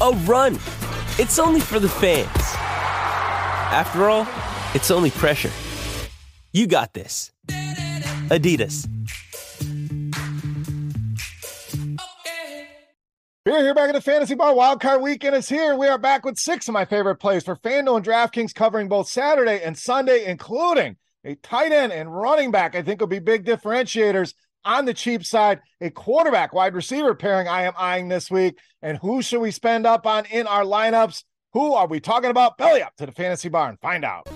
a run. It's only for the fans. After all, it's only pressure. You got this. Adidas. We're here back at the Fantasy Bar. Wildcard Weekend is here. We are back with six of my favorite plays for FanDuel and DraftKings, covering both Saturday and Sunday, including a tight end and running back. I think will be big differentiators on the cheap side. A quarterback wide receiver pairing I am eyeing this week. And who should we spend up on in our lineups? Who are we talking about? Belly up to the Fantasy Bar and find out.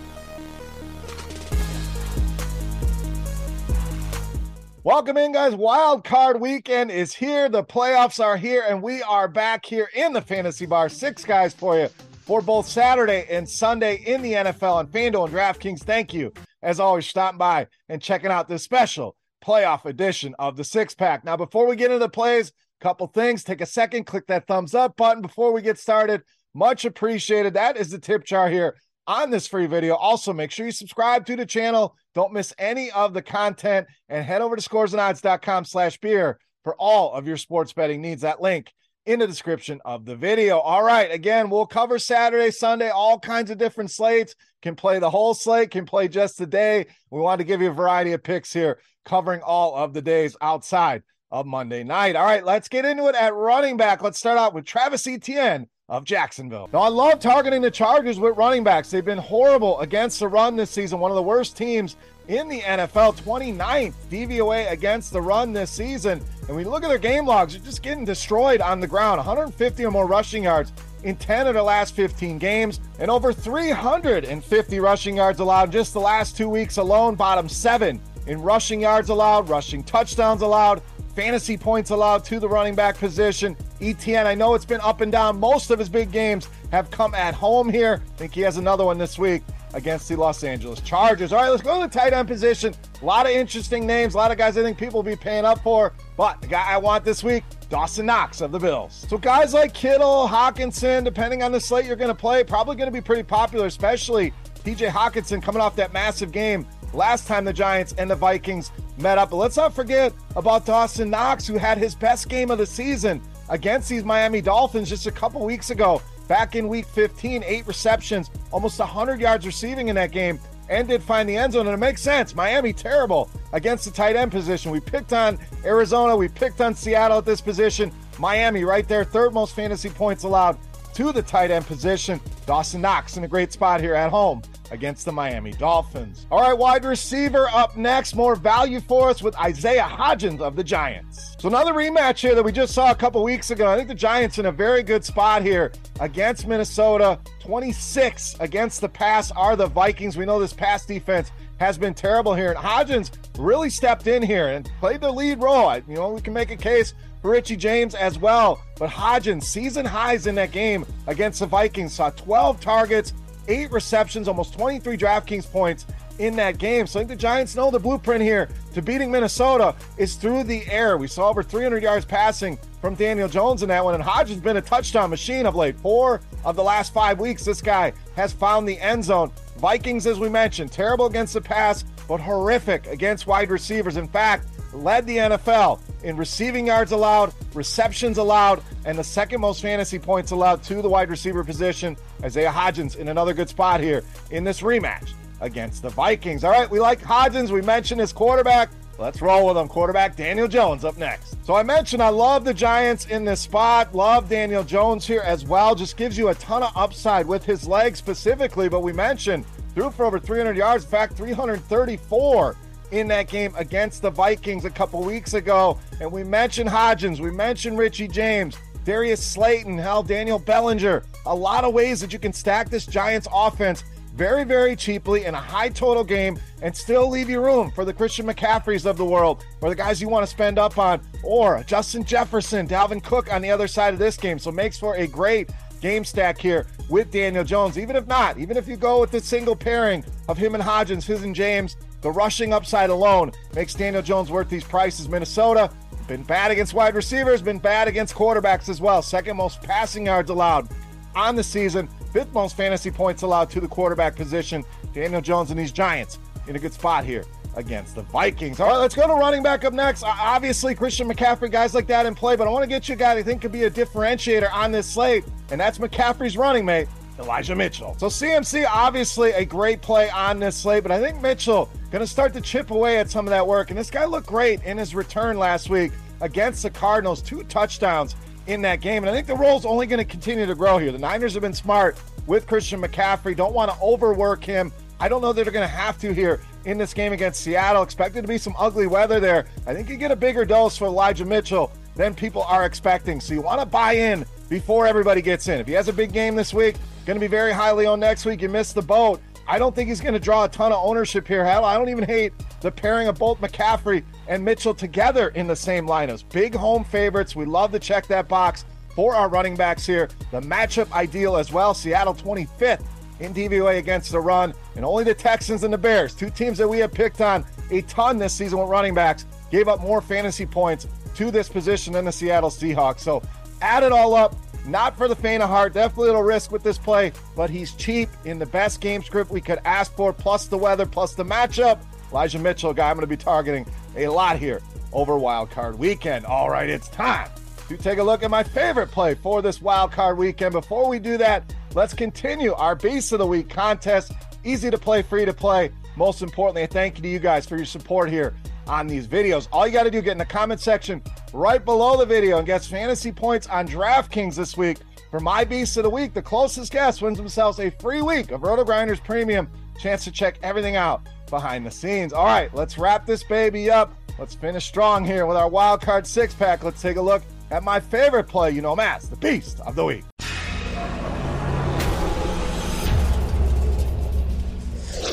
Welcome in, guys. Wild card weekend is here. The playoffs are here, and we are back here in the fantasy bar. Six guys for you for both Saturday and Sunday in the NFL and FanDuel and DraftKings. Thank you, as always, stopping by and checking out this special playoff edition of the six pack. Now, before we get into the plays, a couple things. Take a second, click that thumbs up button before we get started. Much appreciated. That is the tip jar here on this free video. Also, make sure you subscribe to the channel. Don't miss any of the content and head over to scoresandodds.com slash beer for all of your sports betting needs. That link in the description of the video. All right. Again, we'll cover Saturday, Sunday, all kinds of different slates. Can play the whole slate, can play just the day. We want to give you a variety of picks here, covering all of the days outside of Monday night. All right, let's get into it at running back. Let's start out with Travis Etienne of Jacksonville. Now, I love targeting the Chargers with running backs. They've been horrible against the run this season, one of the worst teams in the NFL, 29th DVOA against the run this season. And we look at their game logs, they're just getting destroyed on the ground 150 or more rushing yards in 10 of their last 15 games, and over 350 rushing yards allowed just the last two weeks alone, bottom seven in rushing yards allowed, rushing touchdowns allowed, fantasy points allowed to the running back position. Etienne, I know it's been up and down. Most of his big games have come at home here. I think he has another one this week against the Los Angeles Chargers. All right, let's go to the tight end position. A lot of interesting names, a lot of guys I think people will be paying up for. But the guy I want this week, Dawson Knox of the Bills. So guys like Kittle, Hockenson, depending on the slate you're going to play, probably going to be pretty popular, especially TJ Hockenson coming off that massive game last time the Giants and the Vikings met up. But let's not forget about Dawson Knox, who had his best game of the season against these Miami Dolphins just a couple weeks ago. Back in week 15, eight receptions, almost 100 yards receiving in that game, and did find the end zone. And it makes sense. Miami, terrible against the tight end position. We picked on Arizona, we picked on Seattle at this position. Miami, right there, third most fantasy points allowed to the tight end position. Dawson Knox in a great spot here at home against the Miami Dolphins. All right, wide receiver up next. More value for us with Isaiah Hodgins of the Giants. So another rematch here that we just saw a couple weeks ago. I think the Giants in a very good spot here against Minnesota. 26 against the pass are the Vikings. We know this pass defense has been terrible here. And Hodgins really stepped in here and played the lead role. You know, we can make a case for Richie James as well. But Hodgins, season highs in that game against the Vikings, saw 12 targets, eight receptions, almost 23 DraftKings points in that game. So I think the Giants know the blueprint here to beating Minnesota is through the air. We saw over 300 yards passing from Daniel Jones in that one, and Hodgins been a touchdown machine of late. Four of the last five weeks, this guy has found the end zone. Vikings, as we mentioned, terrible against the pass, but horrific against wide receivers. In fact, led the NFL in receiving yards allowed, receptions allowed, and the second most fantasy points allowed to the wide receiver position. Isaiah Hodgins in another good spot here in this rematch against the Vikings. All right, we like Hodgins. We mentioned his quarterback. Let's roll with him. Quarterback Daniel Jones up next. So I mentioned I love the Giants in this spot. Love Daniel Jones here as well. Just gives you a ton of upside with his legs specifically. But we mentioned threw for over 300 yards. In fact, 334 in that game against the Vikings a couple weeks ago. And we mentioned Hodgins, we mentioned Richie James, Darius Slayton, hell, Daniel Bellinger. A lot of ways that you can stack this Giants offense very, very cheaply in a high total game and still leave you room for the Christian McCaffreys of the world or the guys you want to spend up on, or Justin Jefferson, Dalvin Cook on the other side of this game. So makes for a great game stack here with Daniel Jones. Even if not, even if you go with the single pairing of him and Hodgins, his and James, the rushing upside alone makes Daniel Jones worth these prices. Minnesota been bad against wide receivers, been bad against quarterbacks as well. Second most passing yards allowed on the season, fifth most fantasy points allowed to the quarterback position. Daniel Jones and these Giants in a good spot here against the Vikings. All right, let's go to running back up next. Obviously, Christian McCaffrey, guys like that in play, but I want to get you a guy I think could be a differentiator on this slate, and that's McCaffrey's running mate, Elijah Mitchell. So CMC, obviously a great play on this slate, but I think Mitchell going to start to chip away at some of that work. And this guy looked great in his return last week against the Cardinals, two touchdowns in that game. And I think the role's only going to continue to grow here. The Niners have been smart with Christian McCaffrey, don't want to overwork him. I don't know that they're going to have to here in this game against Seattle. Expected to be some ugly weather there. I think you get a bigger dose for Elijah Mitchell than people are expecting. So you want to buy in before everybody gets in. If he has a big game this week, going to be very highly owned next week. You missed the boat. I don't think he's going to draw a ton of ownership here. Hell, I don't even hate the pairing of both McCaffrey and Mitchell together in the same lineups. Big home favorites. We love to check that box for our running backs here. The matchup ideal as well. Seattle 25th in DVOA against the run, and only the Texans and the Bears, two teams that we have picked on a ton this season with running backs, gave up more fantasy points to this position than the Seattle Seahawks. So add it all up. Not for the faint of heart. Definitely a little risk with this play, but he's cheap in the best game script we could ask for, plus the weather, plus the matchup. Elijah Mitchell, guy I'm going to be targeting a lot here over Wild Card Weekend. All right, it's time to take a look at my favorite play for this Wild Card Weekend. Before we do that, let's continue our Beast of the Week contest. Easy to play, free to play. Most importantly, thank you to you guys for your support here on these videos. All you got to do, get in the comment section right below the video and gets fantasy points on DraftKings this week. For my Beast of the Week, the closest guest wins themselves a free week of RotoGrinders Premium. Chance to check everything out behind the scenes. All right, let's wrap this baby up. Let's finish strong here with our wild card six pack. Let's take a look at my favorite play. You know, Matt's the Beast of the Week.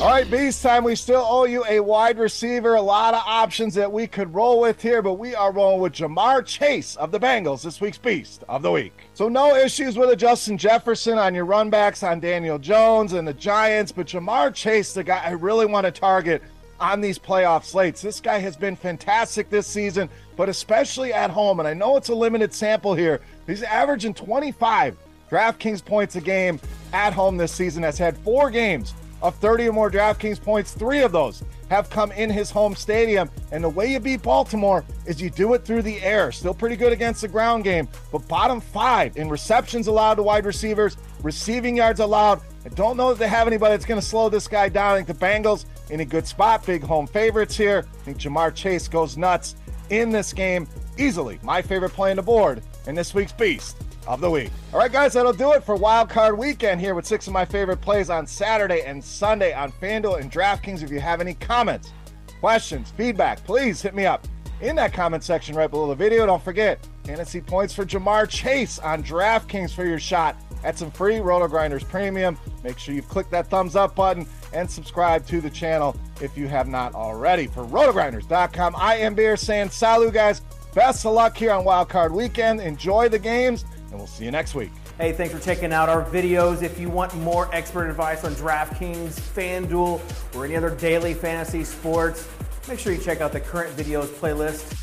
All right, Beast time. We still owe you a wide receiver. A lot of options that we could roll with here, but we are rolling with Ja'Marr Chase of the Bengals, this week's Beast of the Week. So, no issues with a Justin Jefferson on your runbacks on Daniel Jones and the Giants, but Ja'Marr Chase, the guy I really want to target on these playoff slates. This guy has been fantastic this season, but especially at home. And I know it's a limited sample here. He's averaging 25 DraftKings points a game at home this season, has had four games of 30 or more DraftKings points. Three of those have come in his home stadium. And the way you beat Baltimore is you do it through the air. Still pretty good against the ground game, but bottom five in receptions allowed to wide receivers, receiving yards allowed. I don't know that they have anybody that's going to slow this guy down. I think the Bengals in a good spot, big home favorites here. I think Ja'Marr Chase goes nuts in this game easily. My favorite play on the board in this week's Beast of the week. All right, guys, that'll do it for Wild Card Weekend here with six of my favorite plays on Saturday and Sunday on FanDuel and DraftKings. If you have any comments, questions, feedback, please hit me up in that comment section right below the video. Don't forget, fantasy points for Ja'Marr Chase on DraftKings for your shot at some free RotoGrinders Premium. Make sure you've clicked that thumbs up button and subscribe to the channel if you have not already. For rotogrinders.com, I am Beer saying salut, guys. Best of luck here on Wild Card Weekend. Enjoy the games and we'll see you next week. Hey, thanks for checking out our videos. If you want more expert advice on DraftKings, FanDuel, or any other daily fantasy sports, make sure you check out the current videos playlist